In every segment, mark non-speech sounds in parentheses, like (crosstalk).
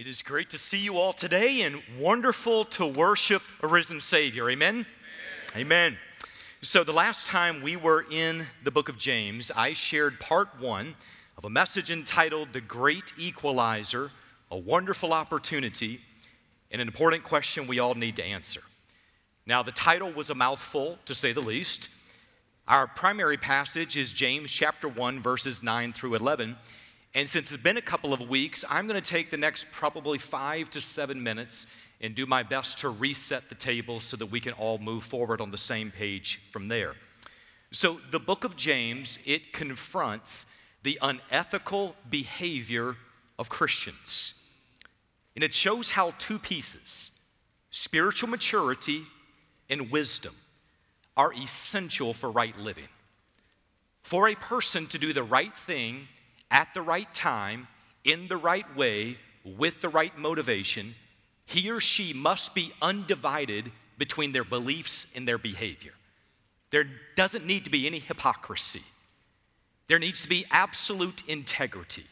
It is great to see you all today and wonderful to worship a risen Savior. Amen? Amen? Amen. So, the last time we were in the book of James, I shared part one of a message entitled The Great Equalizer, a wonderful opportunity, and an important question we all need to answer. Now, the title was a mouthful, to say the least. Our primary passage is James chapter 1, verses 9 through 11. And since it's been a couple of weeks, I'm going to take the next probably five to seven minutes and do my best to reset the table so that we can all move forward on the same page from there. So, the book of James, it confronts the unethical behavior of Christians. And it shows how two pieces, spiritual maturity and wisdom, are essential for right living. For a person to do the right thing at the right time, in the right way, with the right motivation, he or she must be undivided between their beliefs and their behavior. There doesn't need to be any hypocrisy. There needs to be absolute integrity.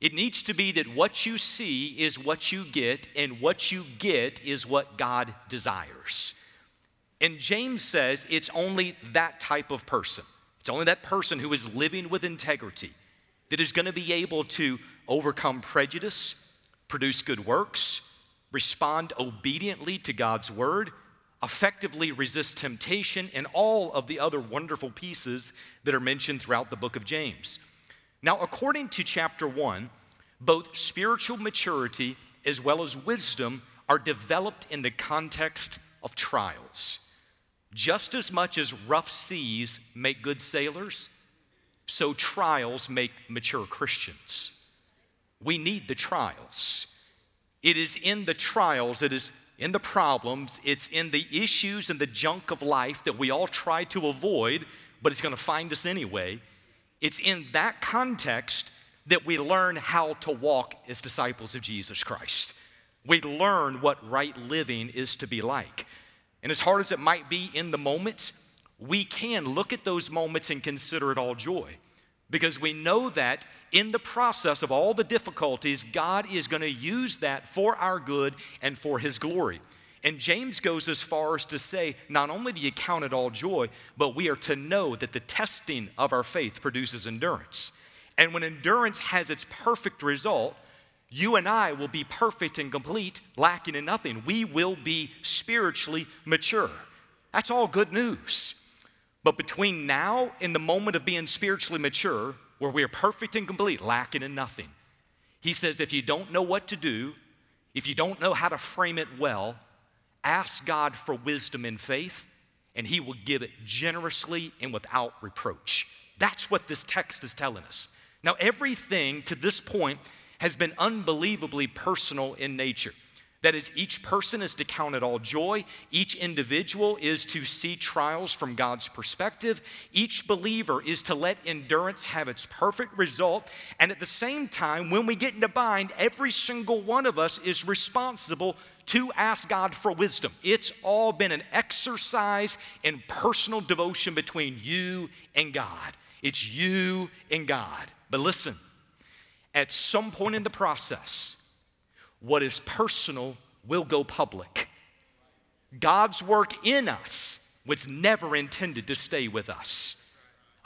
It needs to be that what you see is what you get, and what you get is what God desires. And James says it's only that type of person. It's only that person who is living with integrity that is going to be able to overcome prejudice, produce good works, respond obediently to God's word, effectively resist temptation, and all of the other wonderful pieces that are mentioned throughout the book of James. Now, according to chapter one, both spiritual maturity as well as wisdom are developed in the context of trials. Just as much as rough seas make good sailors, so trials make mature Christians. We need the trials. It is in the trials, it is in the problems, it's in the issues and the junk of life that we all try to avoid, but it's going to find us anyway. It's in that context that we learn how to walk as disciples of Jesus Christ. We learn what right living is to be like. And as hard as it might be in the moment, we can look at those moments and consider it all joy because we know that in the process of all the difficulties, God is going to use that for our good and for His glory. And James goes as far as to say, not only do you count it all joy, but we are to know that the testing of our faith produces endurance. And when endurance has its perfect result, you and I will be perfect and complete, lacking in nothing. We will be spiritually mature. That's all good news. But between now and the moment of being spiritually mature, where we are perfect and complete, lacking in nothing, he says, if you don't know what to do, if you don't know how to frame it well, ask God for wisdom and faith, and he will give it generously and without reproach. That's what this text is telling us. Now, everything to this point has been unbelievably personal in nature. That is, each person is to count it all joy. Each individual is to see trials from God's perspective. Each believer is to let endurance have its perfect result. And at the same time, when we get into bind, every single one of us is responsible to ask God for wisdom. It's all been an exercise in personal devotion between you and God. It's you and God. But listen, at some point in the process, what is personal will go public. God's work in us was never intended to stay with us.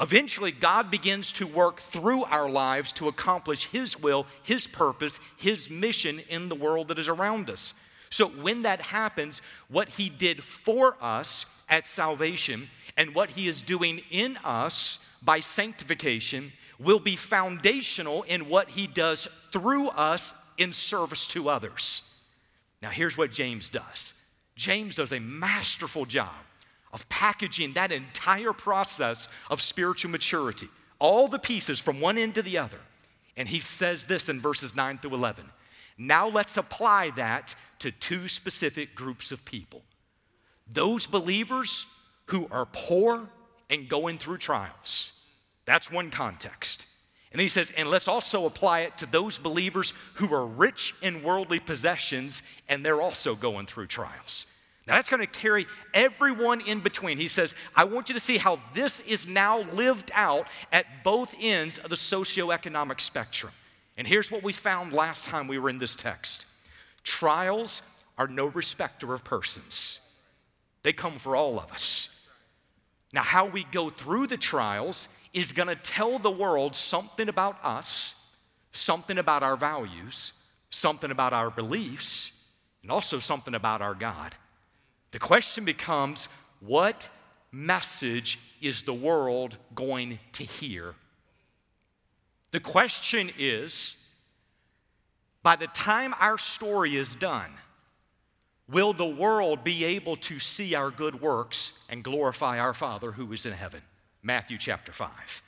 Eventually, God begins to work through our lives to accomplish His will, His purpose, His mission in the world that is around us. So, when that happens, what He did for us at salvation and what He is doing in us by sanctification will be foundational in what He does through us in service to others. Now, here's what James does James does a masterful job of packaging that entire process of spiritual maturity, all the pieces from one end to the other. And he says this in verses 9 through 11. Now let's apply that to two specific groups of people those believers who are poor and going through trials. That's one context. And he says, and let's also apply it to those believers who are rich in worldly possessions and they're also going through trials. Now that's going to carry everyone in between. He says, I want you to see how this is now lived out at both ends of the socioeconomic spectrum. And here's what we found last time we were in this text trials are no respecter of persons, they come for all of us. Now, how we go through the trials is going to tell the world something about us, something about our values, something about our beliefs, and also something about our God. The question becomes what message is the world going to hear? The question is by the time our story is done, will the world be able to see our good works and glorify our Father who is in heaven? Matthew chapter 5.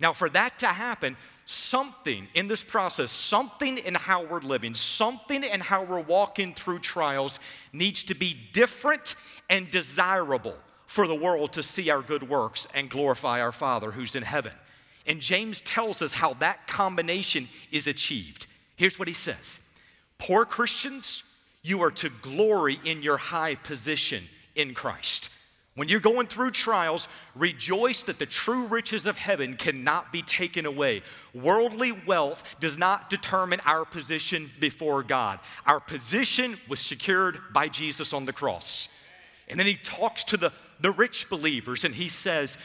Now, for that to happen, something in this process, something in how we're living, something in how we're walking through trials needs to be different and desirable for the world to see our good works and glorify our Father who's in heaven. And James tells us how that combination is achieved. Here's what he says Poor Christians, you are to glory in your high position in Christ. When you're going through trials, rejoice that the true riches of heaven cannot be taken away. Worldly wealth does not determine our position before God. Our position was secured by Jesus on the cross. And then he talks to the, the rich believers and he says,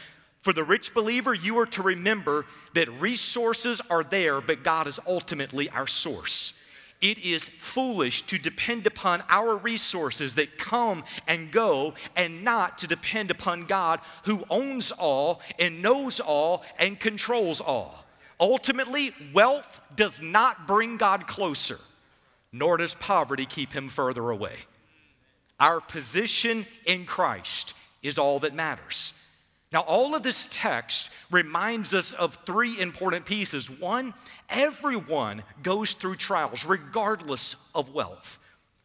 For the rich believer, you are to remember that resources are there, but God is ultimately our source it is foolish to depend upon our resources that come and go and not to depend upon God who owns all and knows all and controls all. Ultimately, wealth does not bring God closer, nor does poverty keep him further away. Our position in Christ is all that matters. Now, all of this text reminds us of three important pieces. One, everyone goes through trials, regardless of wealth.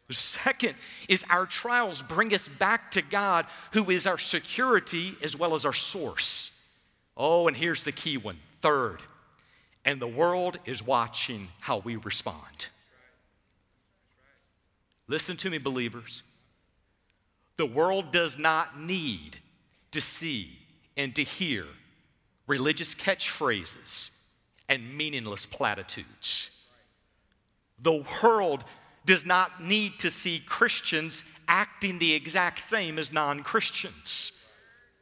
The second is our trials bring us back to God, who is our security as well as our source. Oh, and here's the key one. Third, and the world is watching how we respond. Listen to me, believers. The world does not need to see and to hear religious catchphrases and meaningless platitudes. The world does not need to see Christians acting the exact same as non Christians.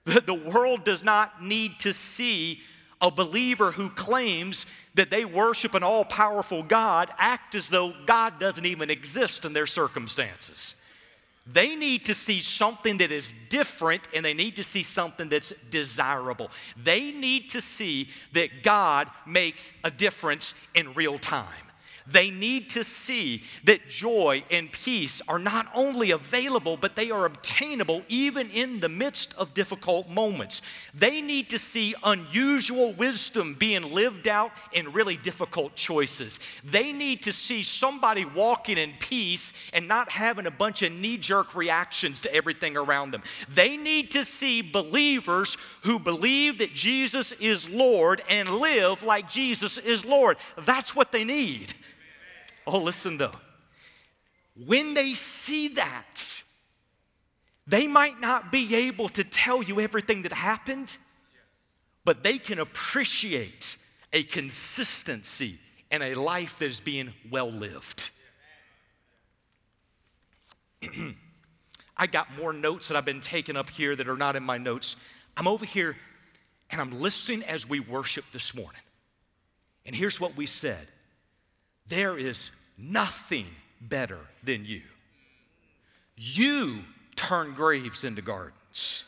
The world does not need to see a believer who claims that they worship an all powerful God act as though God doesn't even exist in their circumstances. They need to see something that is different and they need to see something that's desirable. They need to see that God makes a difference in real time. They need to see that joy and peace are not only available, but they are obtainable even in the midst of difficult moments. They need to see unusual wisdom being lived out in really difficult choices. They need to see somebody walking in peace and not having a bunch of knee jerk reactions to everything around them. They need to see believers who believe that Jesus is Lord and live like Jesus is Lord. That's what they need. Oh, listen though. When they see that, they might not be able to tell you everything that happened, but they can appreciate a consistency and a life that is being well lived. (clears throat) I got more notes that I've been taking up here that are not in my notes. I'm over here and I'm listening as we worship this morning. And here's what we said there is nothing better than you. You turn graves into gardens.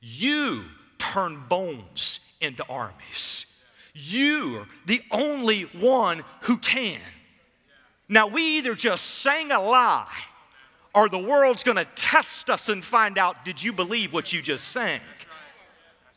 You turn bones into armies. You're the only one who can. Now, we either just sang a lie or the world's gonna test us and find out did you believe what you just sang?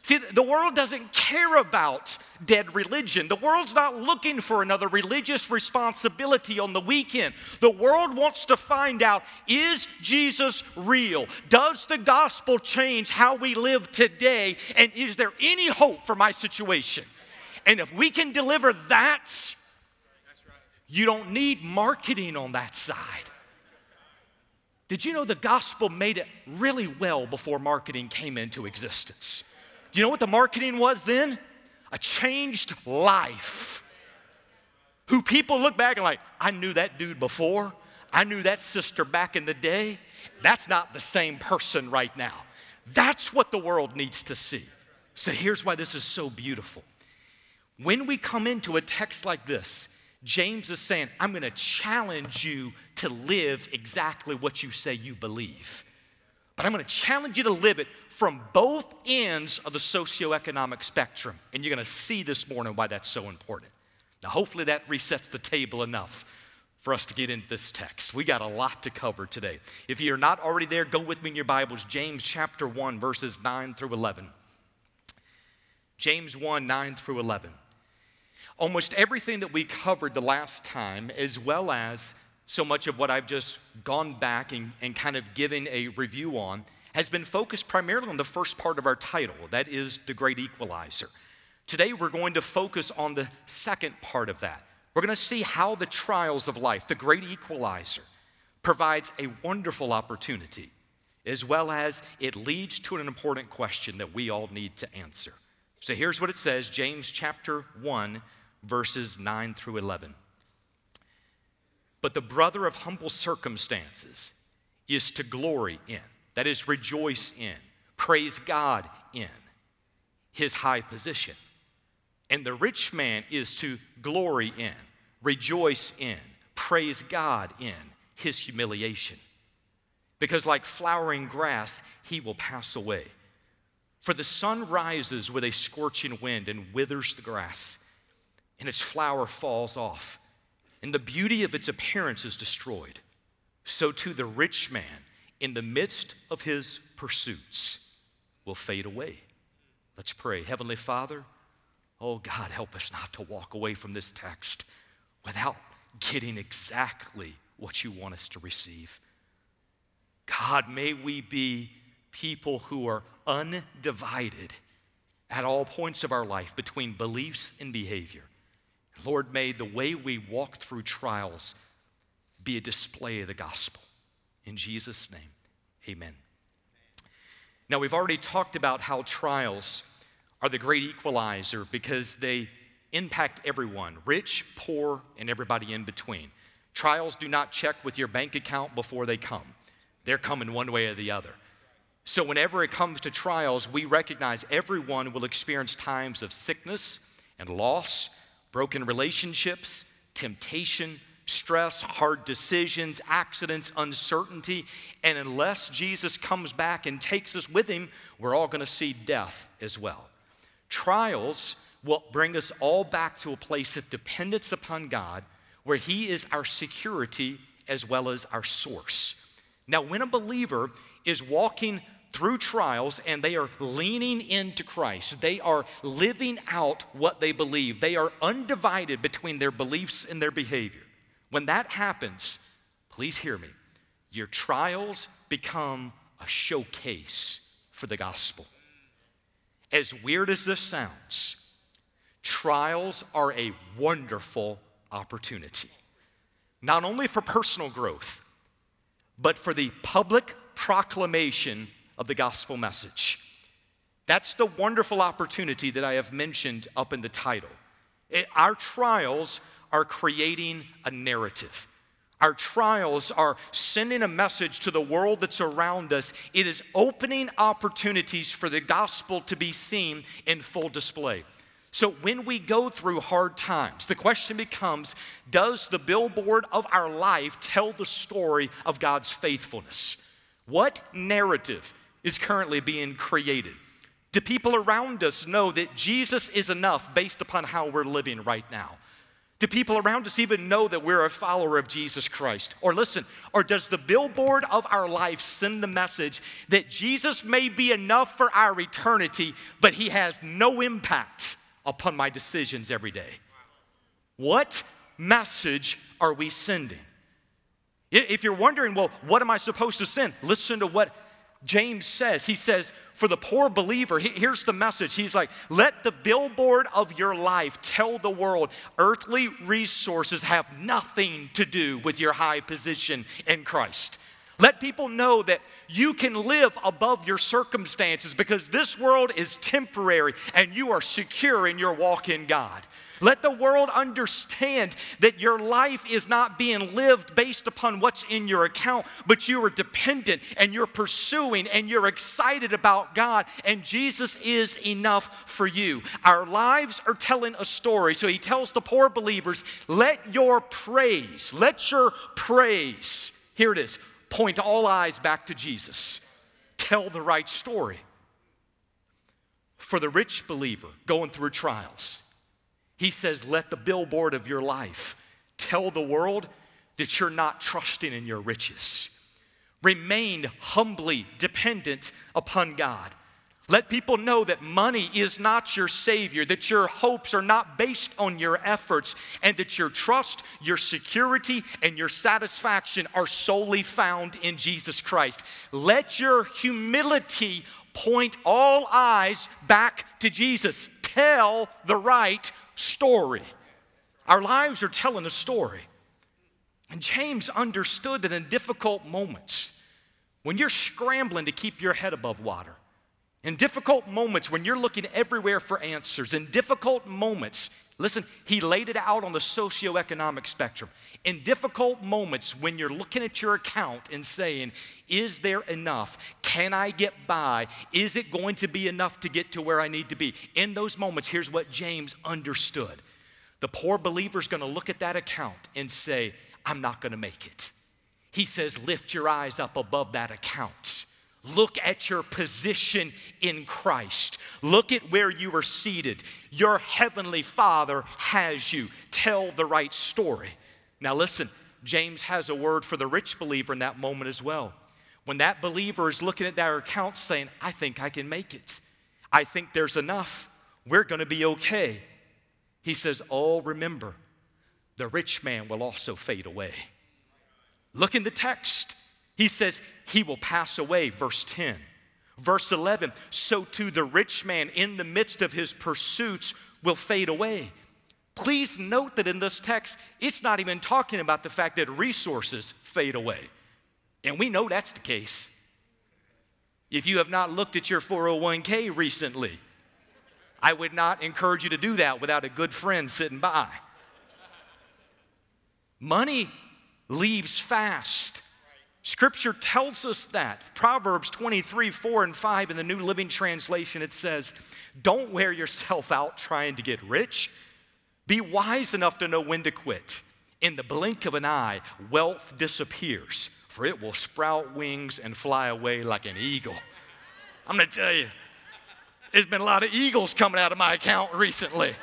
See, the world doesn't care about dead religion. The world's not looking for another religious responsibility on the weekend. The world wants to find out is Jesus real? Does the gospel change how we live today? And is there any hope for my situation? And if we can deliver that, you don't need marketing on that side. Did you know the gospel made it really well before marketing came into existence? You know what the marketing was then? A changed life. who people look back and like, I knew that dude before. I knew that sister back in the day. That's not the same person right now. That's what the world needs to see. So here's why this is so beautiful. When we come into a text like this, James is saying, I'm going to challenge you to live exactly what you say you believe. But I'm going to challenge you to live it from both ends of the socioeconomic spectrum. And you're going to see this morning why that's so important. Now, hopefully, that resets the table enough for us to get into this text. We got a lot to cover today. If you're not already there, go with me in your Bibles, James chapter 1, verses 9 through 11. James 1, 9 through 11. Almost everything that we covered the last time, as well as so much of what I've just gone back and, and kind of given a review on, has been focused primarily on the first part of our title that is, the great equalizer. Today, we're going to focus on the second part of that. We're going to see how the trials of life, the great equalizer, provides a wonderful opportunity, as well as it leads to an important question that we all need to answer. So here's what it says James chapter 1, verses 9 through 11. But the brother of humble circumstances is to glory in, that is, rejoice in, praise God in his high position and the rich man is to glory in, rejoice in, praise God in his humiliation. Because, like flowering grass, he will pass away. For the sun rises with a scorching wind and withers the grass, and its flower falls off, and the beauty of its appearance is destroyed. So, too, the rich man, in the midst of his pursuits, will fade away. Let's pray. Heavenly Father, Oh, God, help us not to walk away from this text without getting exactly what you want us to receive. God, may we be people who are undivided at all points of our life between beliefs and behavior. Lord, may the way we walk through trials be a display of the gospel. In Jesus' name, amen. Now, we've already talked about how trials are the great equalizer because they impact everyone rich, poor, and everybody in between. Trials do not check with your bank account before they come, they're coming one way or the other. So, whenever it comes to trials, we recognize everyone will experience times of sickness and loss, broken relationships, temptation, stress, hard decisions, accidents, uncertainty. And unless Jesus comes back and takes us with him, we're all going to see death as well. Trials will bring us all back to a place of dependence upon God where He is our security as well as our source. Now, when a believer is walking through trials and they are leaning into Christ, they are living out what they believe, they are undivided between their beliefs and their behavior. When that happens, please hear me, your trials become a showcase for the gospel. As weird as this sounds, trials are a wonderful opportunity, not only for personal growth, but for the public proclamation of the gospel message. That's the wonderful opportunity that I have mentioned up in the title. It, our trials are creating a narrative. Our trials are sending a message to the world that's around us. It is opening opportunities for the gospel to be seen in full display. So, when we go through hard times, the question becomes Does the billboard of our life tell the story of God's faithfulness? What narrative is currently being created? Do people around us know that Jesus is enough based upon how we're living right now? Do people around us even know that we're a follower of Jesus Christ? Or listen, or does the billboard of our life send the message that Jesus may be enough for our eternity, but he has no impact upon my decisions every day? What message are we sending? If you're wondering, well, what am I supposed to send? Listen to what James says. He says, for the poor believer, here's the message. He's like, let the billboard of your life tell the world earthly resources have nothing to do with your high position in Christ. Let people know that you can live above your circumstances because this world is temporary and you are secure in your walk in God. Let the world understand that your life is not being lived based upon what's in your account, but you are dependent and you're pursuing and you're excited about God, and Jesus is enough for you. Our lives are telling a story. So he tells the poor believers, let your praise, let your praise, here it is, point all eyes back to Jesus. Tell the right story. For the rich believer going through trials, he says, Let the billboard of your life tell the world that you're not trusting in your riches. Remain humbly dependent upon God. Let people know that money is not your Savior, that your hopes are not based on your efforts, and that your trust, your security, and your satisfaction are solely found in Jesus Christ. Let your humility point all eyes back to Jesus. Tell the right story. Our lives are telling a story. And James understood that in difficult moments, when you're scrambling to keep your head above water, in difficult moments when you're looking everywhere for answers, in difficult moments, listen, he laid it out on the socioeconomic spectrum. In difficult moments when you're looking at your account and saying, is there enough? Can I get by? Is it going to be enough to get to where I need to be? In those moments, here's what James understood the poor believer is going to look at that account and say, I'm not going to make it. He says, lift your eyes up above that account. Look at your position in Christ. Look at where you are seated. Your heavenly Father has you. Tell the right story. Now, listen, James has a word for the rich believer in that moment as well. When that believer is looking at their account saying, I think I can make it, I think there's enough, we're going to be okay. He says, Oh, remember, the rich man will also fade away. Look in the text. He says, He will pass away, verse 10. Verse 11, so too the rich man in the midst of his pursuits will fade away. Please note that in this text, it's not even talking about the fact that resources fade away. And we know that's the case. If you have not looked at your 401k recently, I would not encourage you to do that without a good friend sitting by. Money leaves fast. Scripture tells us that. Proverbs 23, 4 and 5 in the New Living Translation, it says, Don't wear yourself out trying to get rich. Be wise enough to know when to quit. In the blink of an eye, wealth disappears, for it will sprout wings and fly away like an eagle. I'm gonna tell you, there's been a lot of eagles coming out of my account recently.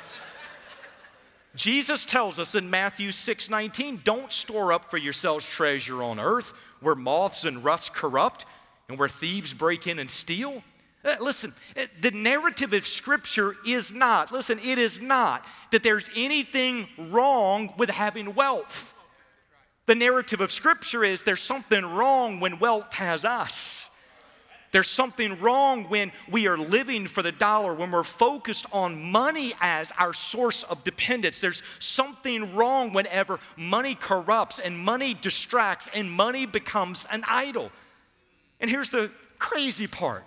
Jesus tells us in Matthew 6 19, don't store up for yourselves treasure on earth where moths and rust corrupt and where thieves break in and steal. Uh, listen, uh, the narrative of Scripture is not, listen, it is not that there's anything wrong with having wealth. The narrative of Scripture is there's something wrong when wealth has us. There's something wrong when we are living for the dollar, when we're focused on money as our source of dependence. There's something wrong whenever money corrupts and money distracts and money becomes an idol. And here's the crazy part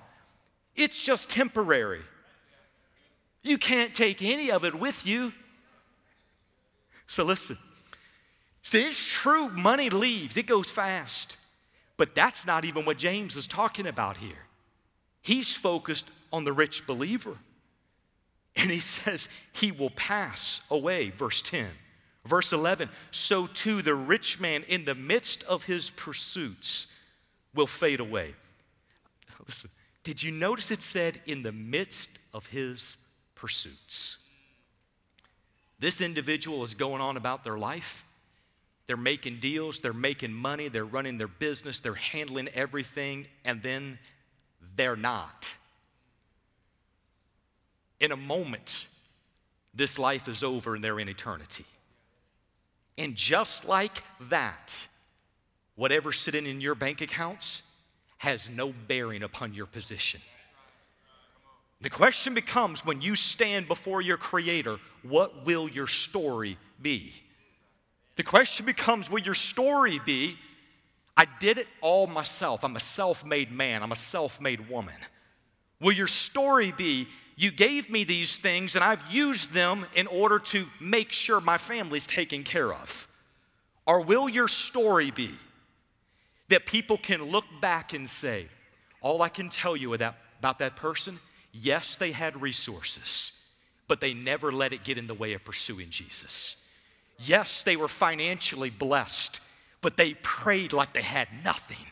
it's just temporary. You can't take any of it with you. So listen. See, it's true, money leaves, it goes fast. But that's not even what James is talking about here. He's focused on the rich believer. And he (laughs) says, He will pass away, verse 10. Verse 11, so too the rich man in the midst of his pursuits will fade away. (laughs) Listen, did you notice it said in the midst of his pursuits? This individual is going on about their life. They're making deals, they're making money, they're running their business, they're handling everything, and then they're not. In a moment, this life is over and they're in eternity. And just like that, whatever's sitting in your bank accounts has no bearing upon your position. The question becomes when you stand before your Creator, what will your story be? The question becomes will your story be, I did it all myself. I'm a self made man, I'm a self made woman. Will your story be, you gave me these things and I've used them in order to make sure my family's taken care of? Or will your story be that people can look back and say, all I can tell you about, about that person, yes, they had resources, but they never let it get in the way of pursuing Jesus. Yes, they were financially blessed, but they prayed like they had nothing.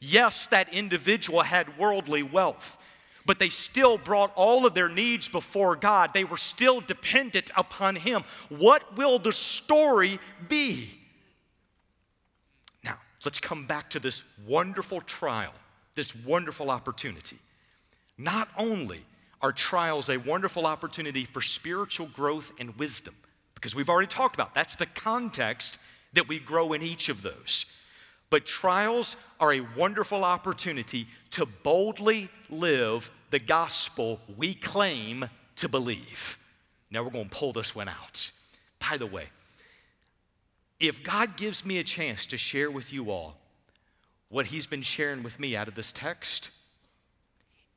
Yes, that individual had worldly wealth, but they still brought all of their needs before God. They were still dependent upon Him. What will the story be? Now, let's come back to this wonderful trial, this wonderful opportunity. Not only are trials a wonderful opportunity for spiritual growth and wisdom, because we've already talked about that's the context that we grow in each of those. But trials are a wonderful opportunity to boldly live the gospel we claim to believe. Now we're going to pull this one out. By the way, if God gives me a chance to share with you all what He's been sharing with me out of this text,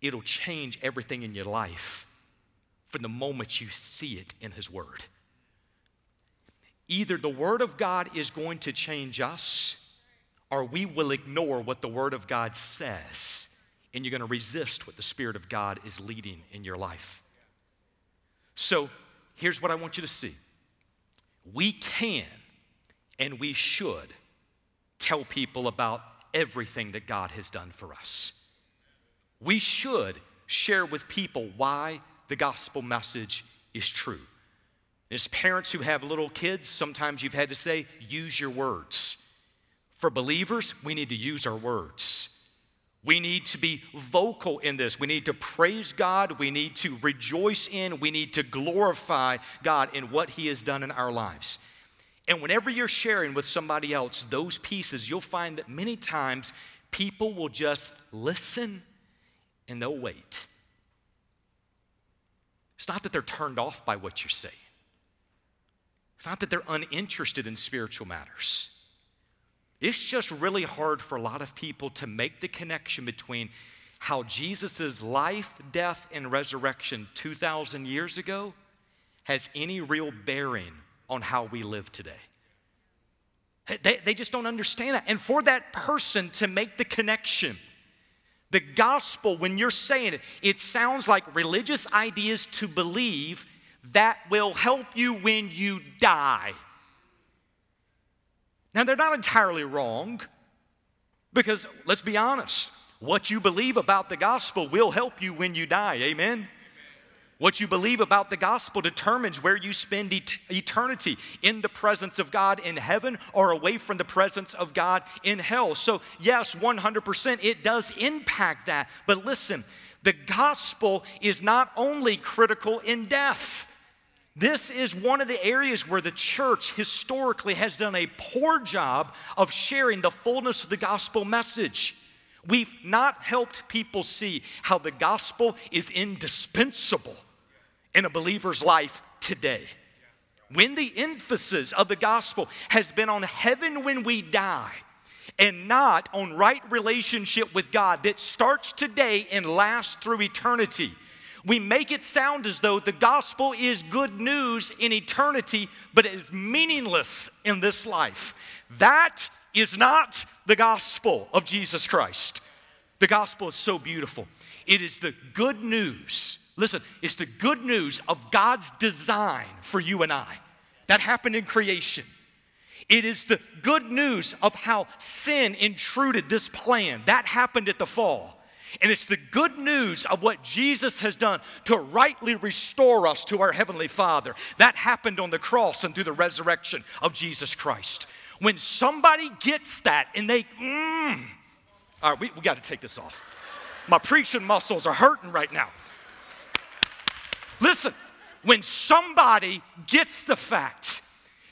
it'll change everything in your life from the moment you see it in His Word. Either the Word of God is going to change us, or we will ignore what the Word of God says, and you're going to resist what the Spirit of God is leading in your life. So, here's what I want you to see we can and we should tell people about everything that God has done for us. We should share with people why the gospel message is true. As parents who have little kids, sometimes you've had to say, use your words. For believers, we need to use our words. We need to be vocal in this. We need to praise God. We need to rejoice in. We need to glorify God in what He has done in our lives. And whenever you're sharing with somebody else those pieces, you'll find that many times people will just listen and they'll wait. It's not that they're turned off by what you're saying. It's not that they're uninterested in spiritual matters. It's just really hard for a lot of people to make the connection between how Jesus' life, death, and resurrection 2,000 years ago has any real bearing on how we live today. They, they just don't understand that. And for that person to make the connection, the gospel, when you're saying it, it sounds like religious ideas to believe that will help you when you die. Now, they're not entirely wrong because let's be honest, what you believe about the gospel will help you when you die. Amen? What you believe about the gospel determines where you spend et- eternity in the presence of God in heaven or away from the presence of God in hell. So, yes, 100%, it does impact that. But listen, the gospel is not only critical in death. This is one of the areas where the church historically has done a poor job of sharing the fullness of the gospel message. We've not helped people see how the gospel is indispensable in a believer's life today. When the emphasis of the gospel has been on heaven when we die, and not on right relationship with God that starts today and lasts through eternity we make it sound as though the gospel is good news in eternity, but it is meaningless in this life. That is not the gospel of Jesus Christ. The gospel is so beautiful. It is the good news. Listen, it's the good news of God's design for you and I. That happened in creation. It is the good news of how sin intruded this plan. That happened at the fall. And it's the good news of what Jesus has done to rightly restore us to our Heavenly Father. That happened on the cross and through the resurrection of Jesus Christ. When somebody gets that and they, mm, all right, we, we got to take this off. My preaching muscles are hurting right now. Listen, when somebody gets the fact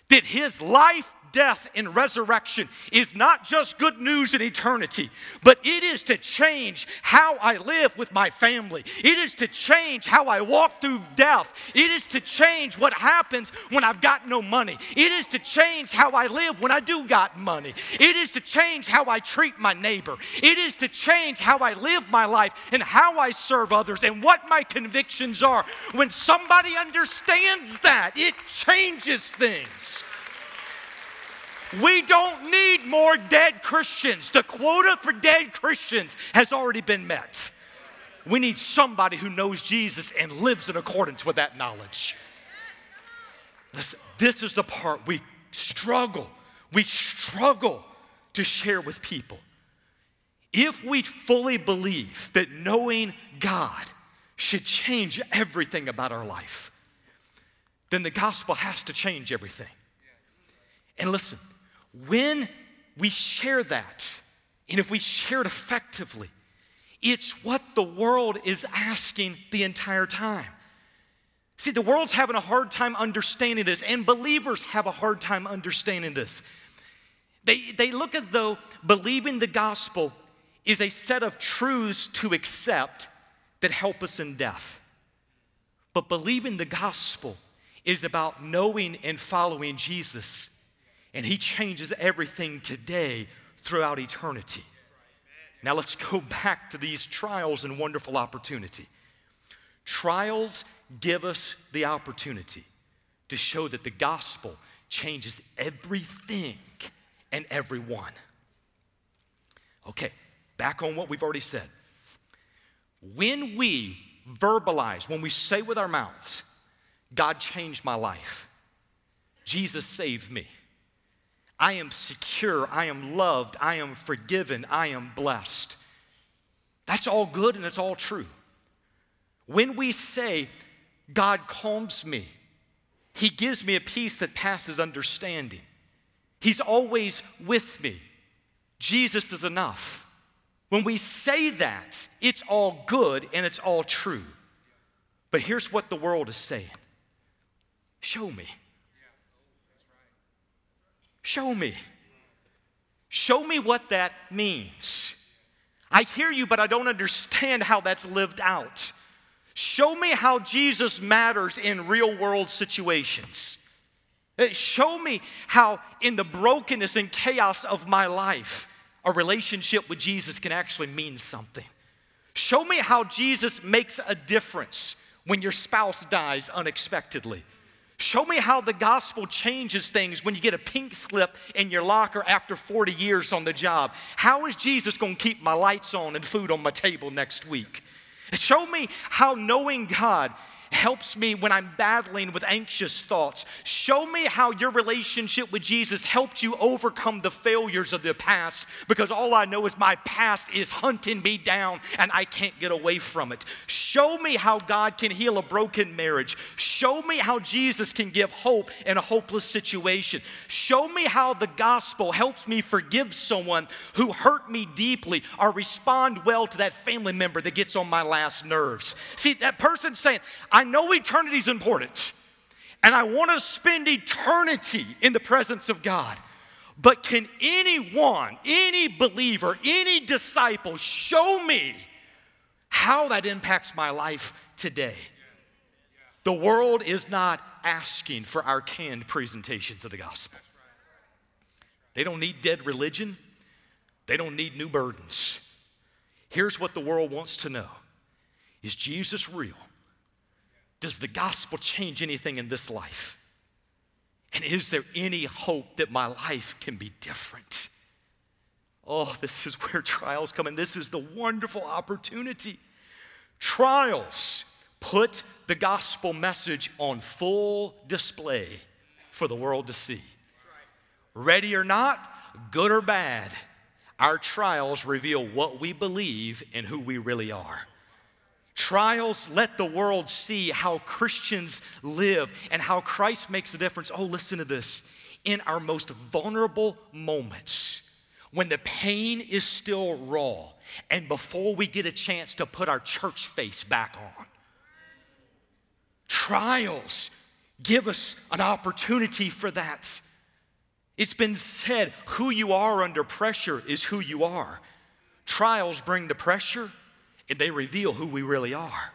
that his life, death, and resurrection is not just good news in eternity, but it is to change how I live with my family. It is to change how I walk through death. It is to change what happens when I've got no money. It is to change how I live when I do got money. It is to change how I treat my neighbor. It is to change how I live my life and how I serve others and what my convictions are. When somebody understands that, it changes things. We don't need more dead Christians. The quota for dead Christians has already been met. We need somebody who knows Jesus and lives in accordance with that knowledge. Listen, this is the part we struggle. We struggle to share with people. If we fully believe that knowing God should change everything about our life, then the gospel has to change everything. And listen, when we share that, and if we share it effectively, it's what the world is asking the entire time. See, the world's having a hard time understanding this, and believers have a hard time understanding this. They, they look as though believing the gospel is a set of truths to accept that help us in death. But believing the gospel is about knowing and following Jesus and He changes everything today throughout eternity. Now let's go (laughs) back to these trials and wonderful opportunity. Trials give us the opportunity to show that the gospel changes everything and everyone. Okay, back on what we've already said. When we verbalize, when we say with our mouths, God changed my life, Jesus saved me, I am secure, I am loved, I am forgiven, I am blessed. That's all good and it's all true. When we say, God calms me, He gives me a peace that passes understanding, He's always with me, Jesus is enough. When we say that, it's all good and it's all true. But here's what the world is saying Show me. Show me. Show me what that means. I hear you, but I don't understand how that's lived out. Show me how Jesus matters in real world situations. Uh, show me how, in the brokenness and chaos of my life, a relationship with Jesus can actually mean something. Show me how Jesus makes a difference when your spouse dies unexpectedly. Show me how the gospel changes things when you get a pink slip in your locker after 40 years on the job. How is Jesus going to keep my lights on and food on my table next week? Show me how knowing God helps me when I'm battling with anxious thoughts. Show me how your relationship with Jesus helped you overcome the failures of the past because all I know is my past is hunting me down and I can't get away from it. Show me how God can heal a broken marriage. Show me how Jesus can give hope in a hopeless situation. Show me how the gospel helps me forgive someone who hurt me deeply or respond well to that family member that gets on my last nerves. See, that person saying, I know eternity is important, and I want to spend eternity in the presence of God. But can anyone, any believer, any disciple show me how that impacts my life today? The world is not asking for our canned presentations of the gospel. They don't need dead religion, they don't need new burdens. Here's what the world wants to know Is Jesus real? Does the gospel change anything in this life? And is there any hope that my life can be different? Oh, this is where trials come in. This is the wonderful opportunity. Trials put the gospel message on full display for the world to see. Ready or not, good or bad, our trials reveal what we believe and who we really are. Trials let the world see how Christians live and how Christ makes a difference. Oh, listen to this. In our most vulnerable moments, when the pain is still raw, and before we get a chance to put our church face back on, trials give us an opportunity for that. It's been said who you are under pressure is who you are. Trials bring the pressure they reveal who we really are.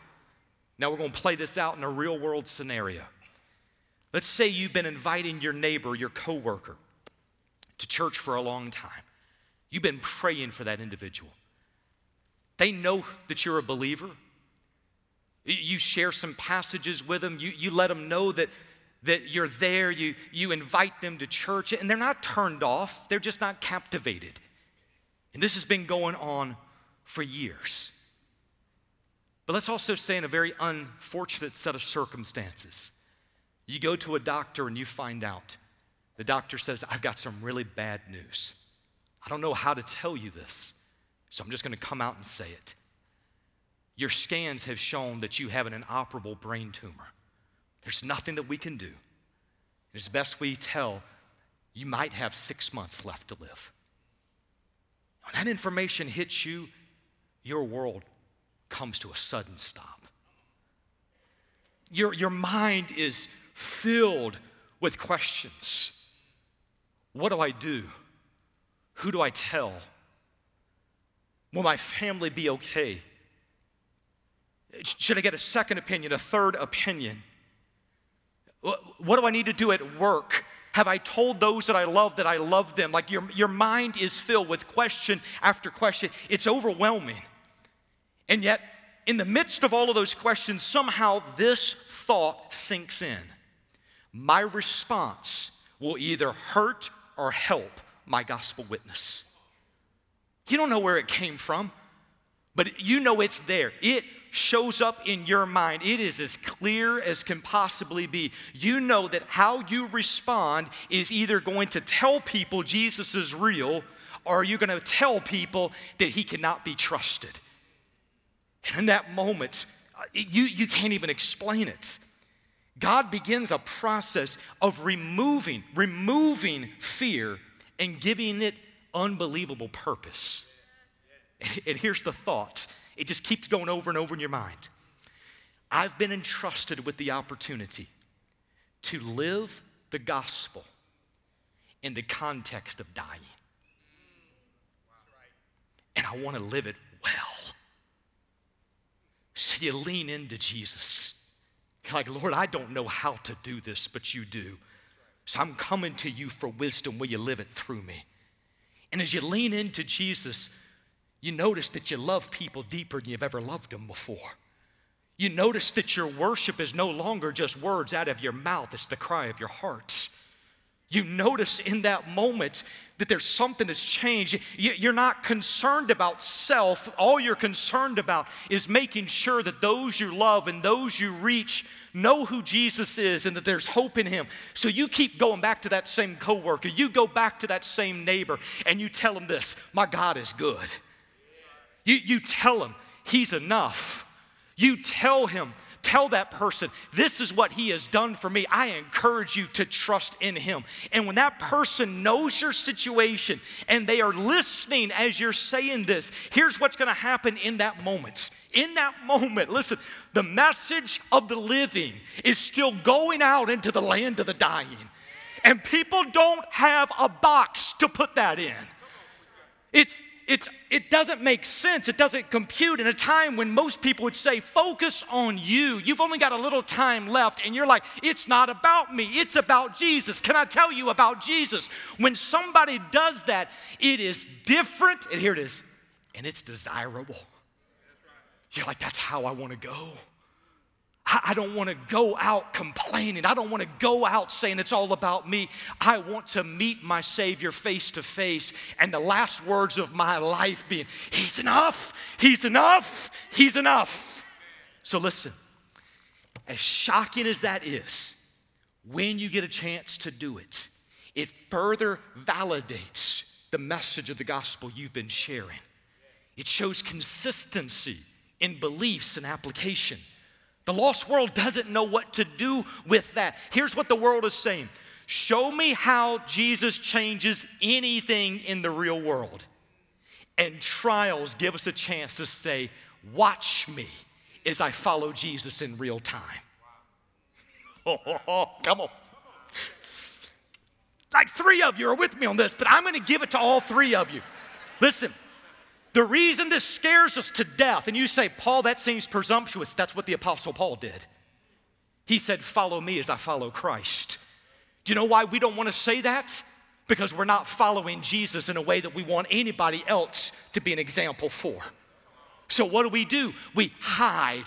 Now we're going to play this out in a real world scenario. Let's say you've been inviting your neighbor, your coworker, to church for a long time. You've been praying for that individual. They know that you're a believer. You share some passages with them. You, you let them know that, that you're there. You, you invite them to church, and they're not turned off. They're just not captivated. And this has been going on for years. But let's also say, in a very unfortunate set of circumstances, you go to a doctor and you find out. The doctor says, I've got some really bad news. I don't know how to tell you this, so I'm just going to come out and say it. Your scans have shown that you have an inoperable brain tumor. There's nothing that we can do. As best we tell, you might have six months left to live. When that information hits you, your world comes to a sudden stop. Your, your mind is filled with questions. What do I do? Who do I tell? Will my family be okay? Should I get a second opinion, a third opinion? What do I need to do at work? Have I told those that I love that I love them? Like your, your mind is filled with question after question. It's overwhelming. And yet, in the midst of all of those questions, somehow this thought sinks in. My response will either hurt or help my gospel witness. You don't know where it came from, but you know it's there. It shows up in your mind. It is as clear as can possibly be. You know that how you respond is either going to tell people Jesus is real or you're going to tell people that he cannot be trusted. And in that moment, uh, you, you can't even explain it. God begins a process of removing, removing fear and giving it unbelievable purpose. And here's the thought it just keeps going over and over in your mind. I've been entrusted with the opportunity to live the gospel in the context of dying. And I want to live it well. So you lean into Jesus. You're like, Lord, I don't know how to do this, but you do. So I'm coming to you for wisdom. Will you live it through me? And as you lean into Jesus, you notice that you love people deeper than you've ever loved them before. You notice that your worship is no longer just words out of your mouth, it's the cry of your hearts. You notice in that moment that there's something that's changed. You're not concerned about self. All you're concerned about is making sure that those you love and those you reach know who Jesus is and that there's hope in him. So you keep going back to that same coworker. You go back to that same neighbor and you tell him this, "My God is good." You you tell him he's enough. You tell him Tell that person, this is what he has done for me. I encourage you to trust in him. And when that person knows your situation and they are listening as you're saying this, here's what's going to happen in that moment. In that moment, listen, the message of the living is still going out into the land of the dying. And people don't have a box to put that in. It's it's, it doesn't make sense. It doesn't compute in a time when most people would say, focus on you. You've only got a little time left, and you're like, it's not about me, it's about Jesus. Can I tell you about Jesus? When somebody does that, it is different, and here it is, and it's desirable. You're like, that's how I want to go. I don't want to go out complaining. I don't want to go out saying it's all about me. I want to meet my Savior face to face. And the last words of my life being, He's enough, He's enough, He's enough. So listen, as shocking as that is, when you get a chance to do it, it further validates the message of the gospel you've been sharing. It shows consistency in beliefs and application. The lost world (laughs) doesn't know what to do with that. Here's what the world is saying Show me how Jesus changes anything in the real world. And trials give us a chance to say, Watch me as I follow Jesus in real time. Oh, (laughs) oh, come on. like three of you are with me on this, but I'm gonna give it to all three of you. Listen, the reason this scares us to death, and you say, Paul, that seems presumptuous. That's what the Apostle Paul did. He said, Follow me as I follow Christ. Do you know why we don't want to say that? Because we're not following Jesus in a way that we want anybody else to be an example for. So, what do we do? We hide.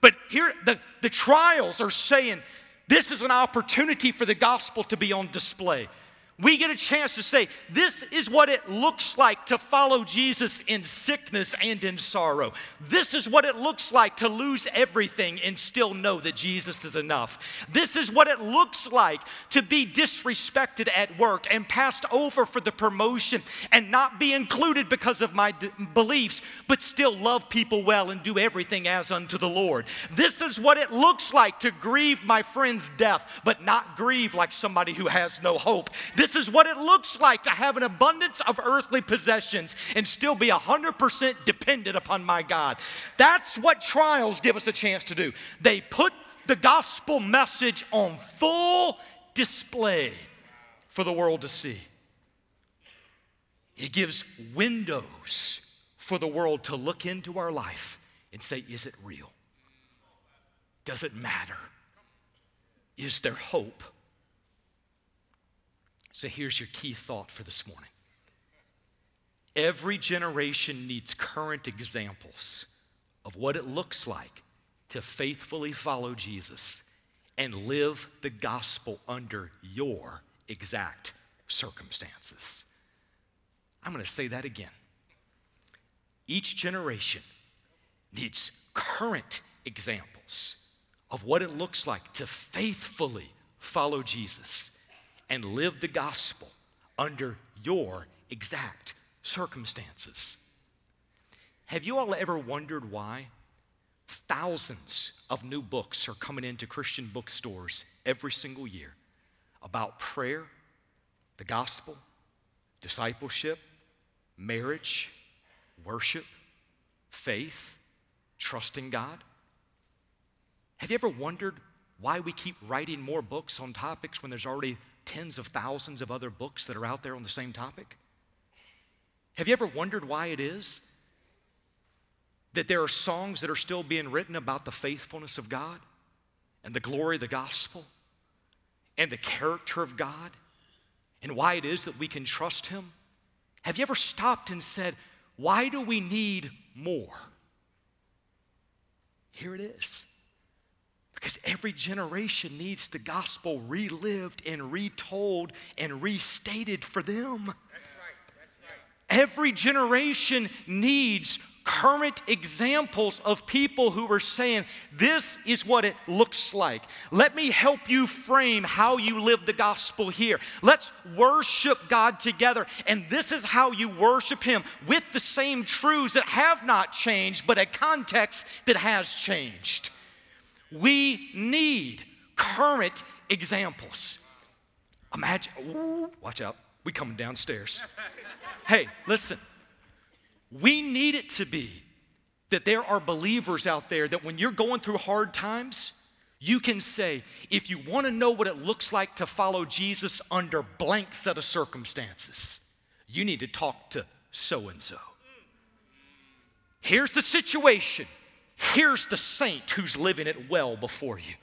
But here, the, the trials are saying this is an opportunity for the gospel to be on display we get a chance to say, This is what it looks like to follow Jesus in sickness and in sorrow. This is what it looks like to lose everything and still know that Jesus is enough. This is what it looks like to be disrespected at work and passed over for the promotion and not be included because of my d- beliefs, but still love people well and do everything as unto the Lord. This is what it looks like to grieve my friend's death, but not grieve like somebody who has no hope. This this is what it looks like to have an abundance of earthly possessions and still be 100% dependent upon my God. That's what trials give us a chance to do. They put the gospel message on full display for the world to see. It gives windows for the world to look into our life and say, Is it real? Does it matter? Is there hope? So here's your key thought for this morning every generation needs current examples of what it looks like to faithfully follow Jesus and live the gospel under your exact circumstances. I'm going to say that again. Each generation needs current examples of what it looks like to faithfully follow Jesus and live the gospel under your exact circumstances. Have you all ever wondered why thousands of new books are coming into Christian bookstores every single year about prayer, the gospel, discipleship, marriage, worship, faith, trusting God? Have you ever wondered why we keep writing more books on topics when there's already tens of thousands of other books that are out there on the same topic? Have you ever wondered why it is that there are songs that are still being written about the faithfulness of God and the glory of the gospel and the character of God and why it is that we can trust Him? Have you ever stopped and said, why do we need more? Here it is. Because every generation needs the gospel relived and retold and restated for them. Every generation needs current examples of people who are saying, This is what it looks like. Let me help you frame how you live the gospel here. Let's worship God together. And this is how you worship Him with the same truths that have not changed, but a context that has changed. We need current examples. Imagine, ooh, watch out, we coming downstairs. hey, listen, we need it to be that there are believers out there that when you're going through hard times, you can say, if you want to know what it looks like to follow Jesus under blank set of circumstances, you need to talk to so and so. Here's the situation. Here's the saint who's living it well before you.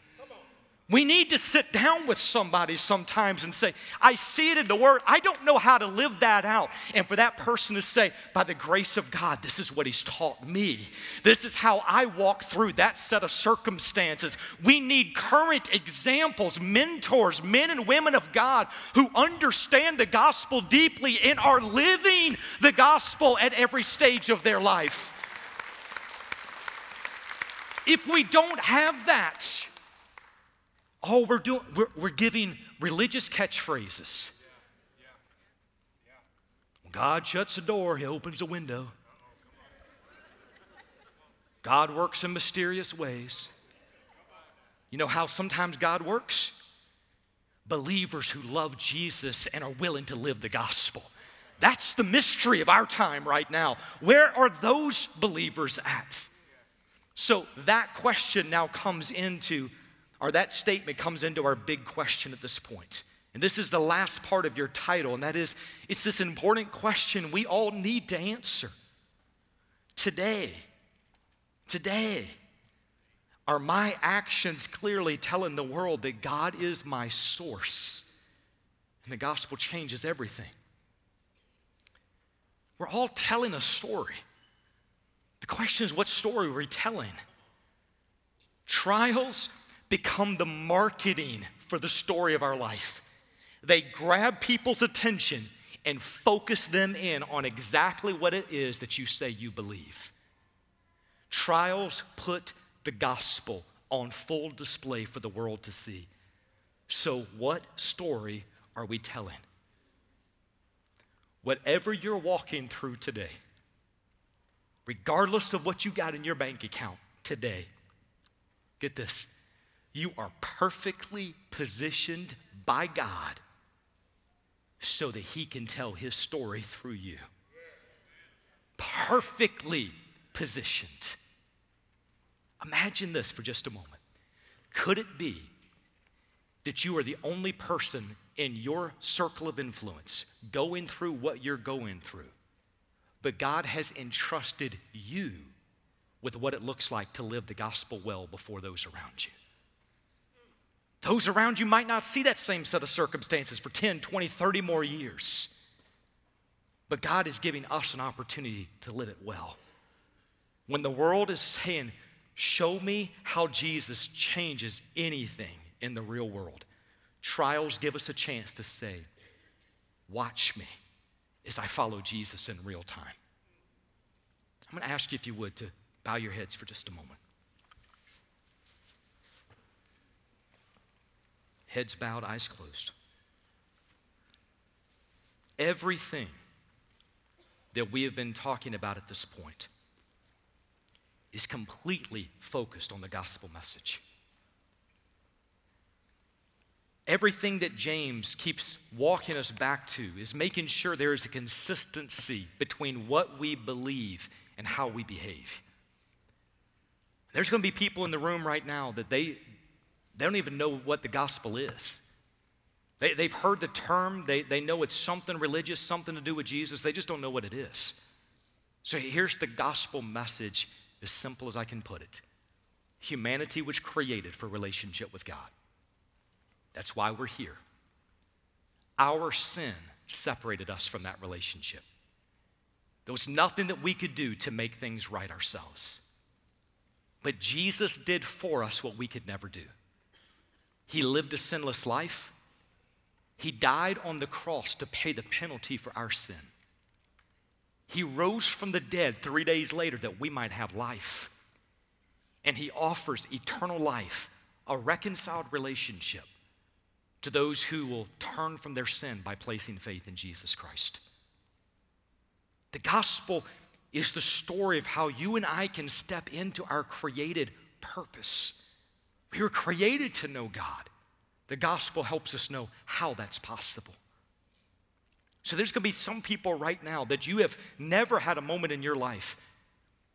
We need to sit down with somebody sometimes and say, I see it in the Word. I don't know how to live that out. And for that person to say, by the grace of God, this is what He's taught me. This is how I walk through that set of circumstances. We need current examples, mentors, men and women of God who understand the gospel deeply and are living the gospel at every stage of their life. If we don't have that, all we're doing, we're, we're giving religious catchphrases. When God shuts the door, He opens a window. God works in mysterious ways. You know how sometimes God works? Believers who love Jesus and are willing to live the gospel. That's the mystery of our time right now. Where are those believers at? So that question now comes into, or that statement comes into our big question at this point. And this is the last part of your title, and that is it's this important question we all need to answer. Today, today, are my actions clearly telling the world that God is my source? And the gospel changes everything. We're all telling a story. The question is, what story are we telling? Trials become the marketing for the story of our life. They grab people's attention and focus them in on exactly what it is that you say you believe. Trials put the gospel on full display for the world to see. So, what story are we telling? Whatever you're walking through today, regardless of what you got in your bank account today, get this, you are perfectly positioned by God so that He can tell His story through you. Perfectly positioned. Imagine this for just a moment. Could it be that you are the only person in your circle of influence going through what you're going through, but God has entrusted you with what it looks like to live the gospel well before those around you? Those around you might not see that same set of circumstances for 10, 20, 30 more years. But God is giving us an opportunity to live it well. When the world is saying, Show me how Jesus changes anything in the real world. Trials give us a chance to say, Watch me as I follow Jesus in real time. I'm going to ask you, if you would, to bow your heads for just a moment. Heads bowed, eyes closed. Everything that we have been talking about at this point is completely focused on the gospel message. Everything that James keeps walking us back to is making sure there is a consistency between what we believe and how we behave. There's going to be people in the room right now that they, they don't even know what the gospel is. They, they've heard the term, they, they know it's something religious, something to do with Jesus, they just don't know what it is. So here's the gospel message as simple as I can put it humanity was created for relationship with God. That's why we're here. Our sin separated us from that relationship. There was nothing that we could do to make things right ourselves. But Jesus did for us what we could never do. He lived a sinless life. He died on the cross to pay the penalty for our sin. He rose from the dead three days later that we might have life. And He offers eternal life, a reconciled relationship to those who will turn from their sin by placing faith in Jesus Christ. The gospel is the story of how you and I can step into our created purpose. We were created to know God. The gospel helps us know how that's possible. So there's going to be some people right now that you have never had a moment in your life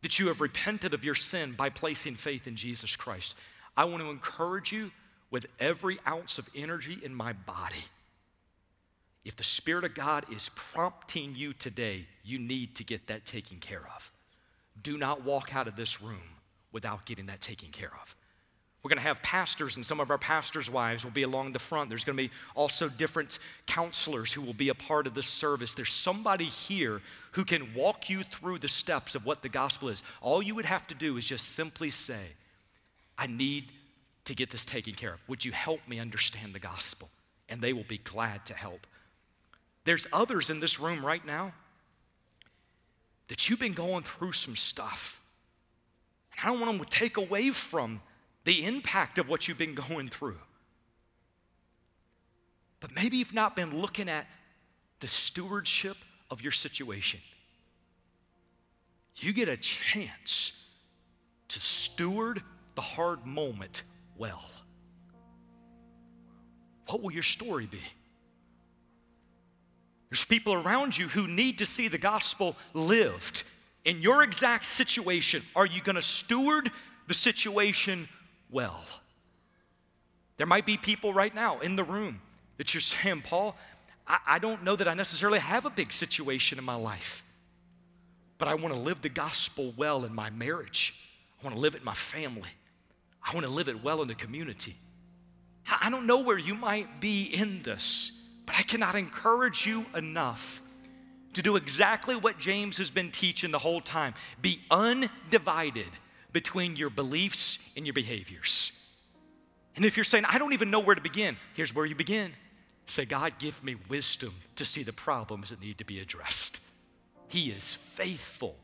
that you have repented of your sin by placing faith in Jesus Christ. I want to encourage you with every ounce of energy in my body. If the Spirit of God is prompting you today, you need to get that taken care of. Do not walk out of this room without getting that taken care of. We're going to have pastors, and some of our pastors' wives will be along the front. There's going to be also different counselors who will be a part of this service. There's somebody here who can walk you through the steps of what the gospel is. All you would have to do is just simply say, I need to get this taken care of. Would you help me understand the gospel? And they will be glad to help. There's others in this room right now that you've been going through some stuff. And I don't want them to take away from the impact of what you've been going through. But maybe you've not been looking at the stewardship of your situation. You get a chance to steward the hard moment well. What will your story be? There's people around you who need to see the gospel lived. In your exact situation, are you going to steward the situation well. There might be people right now in the room That you're saying, Paul, I, I don't know that I necessarily have a big situation in my life, but I want to live the gospel well in my marriage. I want to live it in my family. I want to live it well in the community. I don't know where you might be in this, but I cannot encourage you enough to do exactly what James has been teaching the whole time be undivided between your beliefs and your behaviors. And if you're saying, I don't even know where to begin, here's where you begin. Say, God, give me wisdom to see the problems that need to be addressed. He is faithful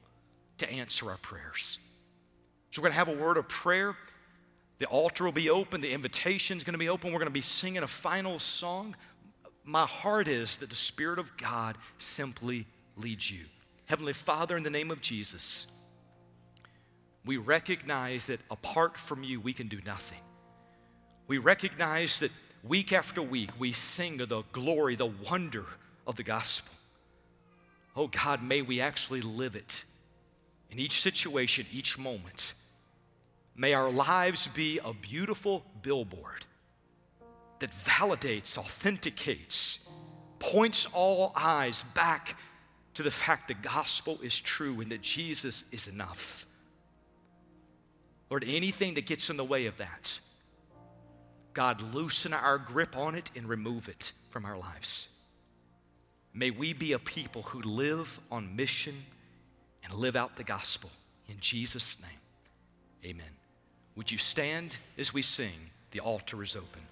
to answer our prayers. So we're going to have a word of prayer. The altar will be open, the invitation is going to be open. We're going to be singing a final song. My heart is that the Spirit of God simply leads you. Heavenly Father, in the name of Jesus, we recognize that apart from you, we can do nothing. We recognize that week after week we sing of the glory, the wonder of the gospel. Oh God, may we actually live it in each situation, each moment. May our lives be a beautiful billboard that validates, authenticates, points all eyes back to the fact the gospel is true and that Jesus is enough. Lord, anything that gets in the way of that, God, loosen our grip on it and remove it from our lives. May we be a people who live on mission and live out the gospel. In Jesus' name, amen. Would you stand as we sing? The altar is open.